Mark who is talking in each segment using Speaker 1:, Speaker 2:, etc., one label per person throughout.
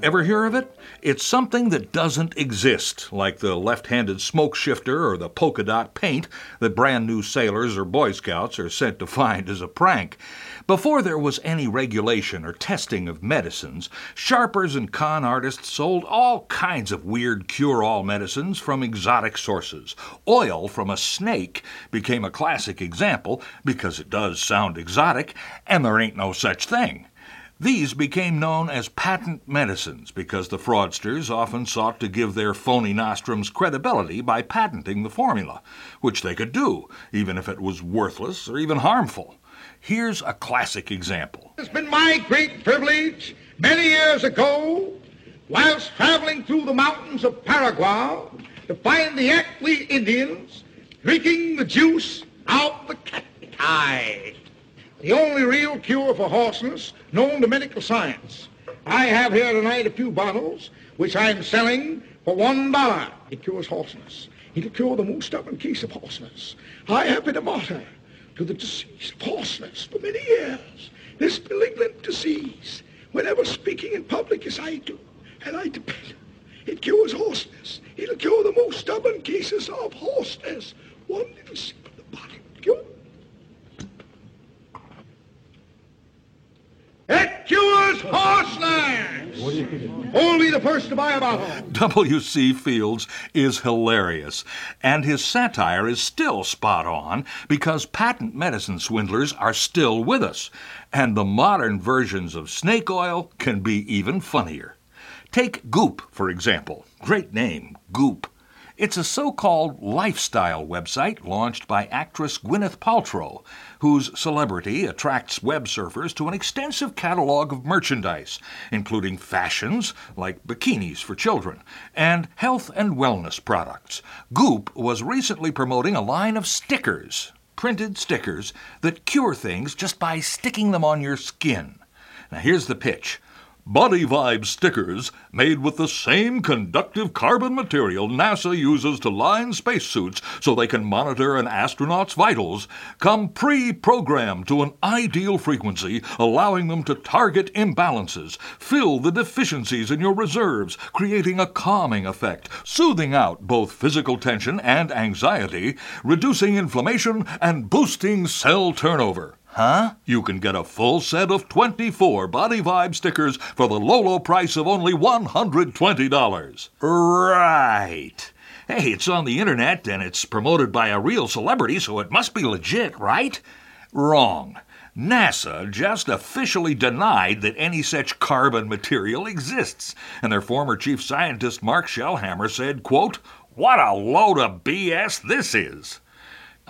Speaker 1: Ever hear of it? It's something that doesn't exist, like the left handed smoke shifter or the polka dot paint that brand new sailors or Boy Scouts are sent to find as a prank. Before there was any regulation or testing of medicines, sharpers and con artists sold all kinds of weird cure all medicines from exotic sources. Oil from a snake became a classic example because it does sound exotic, and there ain't no such thing. These became known as patent medicines because the fraudsters often sought to give their phony nostrums credibility by patenting the formula, which they could do, even if it was worthless or even harmful. Here's a classic example.
Speaker 2: It's been my great privilege many years ago, whilst traveling through the mountains of Paraguay, to find the Ackley Indians drinking the juice out the cacti the only real cure for hoarseness known to medical science. I have here tonight a few bottles which I'm selling for one dollar. It cures hoarseness. It'll cure the most stubborn case of hoarseness. I have been a martyr to the disease of hoarseness for many years. This malignant disease, whenever speaking in public as I do, and I depend it cures hoarseness. It'll cure the most stubborn cases of hoarseness. One little sip of the bottle cure. It cures hoarseness. Only the first to buy a bottle.
Speaker 1: W.C. Fields is hilarious, and his satire is still spot on because patent medicine swindlers are still with us, and the modern versions of snake oil can be even funnier. Take Goop, for example. Great name, Goop. It's a so called lifestyle website launched by actress Gwyneth Paltrow, whose celebrity attracts web surfers to an extensive catalog of merchandise, including fashions like bikinis for children and health and wellness products. Goop was recently promoting a line of stickers, printed stickers, that cure things just by sticking them on your skin. Now, here's the pitch. Body Vibe stickers made with the same conductive carbon material NASA uses to line spacesuits so they can monitor an astronaut's vitals come pre programmed to an ideal frequency, allowing them to target imbalances, fill the deficiencies in your reserves, creating a calming effect, soothing out both physical tension and anxiety, reducing inflammation, and boosting cell turnover. Huh? You can get a full set of 24 Body Vibe stickers for the low, low price of only $120. Right. Hey, it's on the internet and it's promoted by a real celebrity, so it must be legit, right? Wrong. NASA just officially denied that any such carbon material exists, and their former chief scientist Mark Shelhamer said, quote, "What a load of BS this is."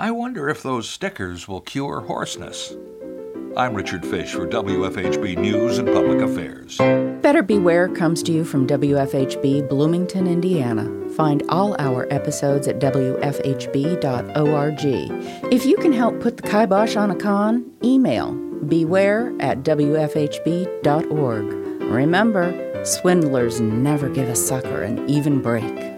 Speaker 1: I wonder if those stickers will cure hoarseness. I'm Richard Fish for WFHB News and Public Affairs.
Speaker 3: Better Beware comes to you from WFHB Bloomington, Indiana. Find all our episodes at WFHB.org. If you can help put the kibosh on a con, email beware at WFHB.org. Remember, swindlers never give a sucker an even break.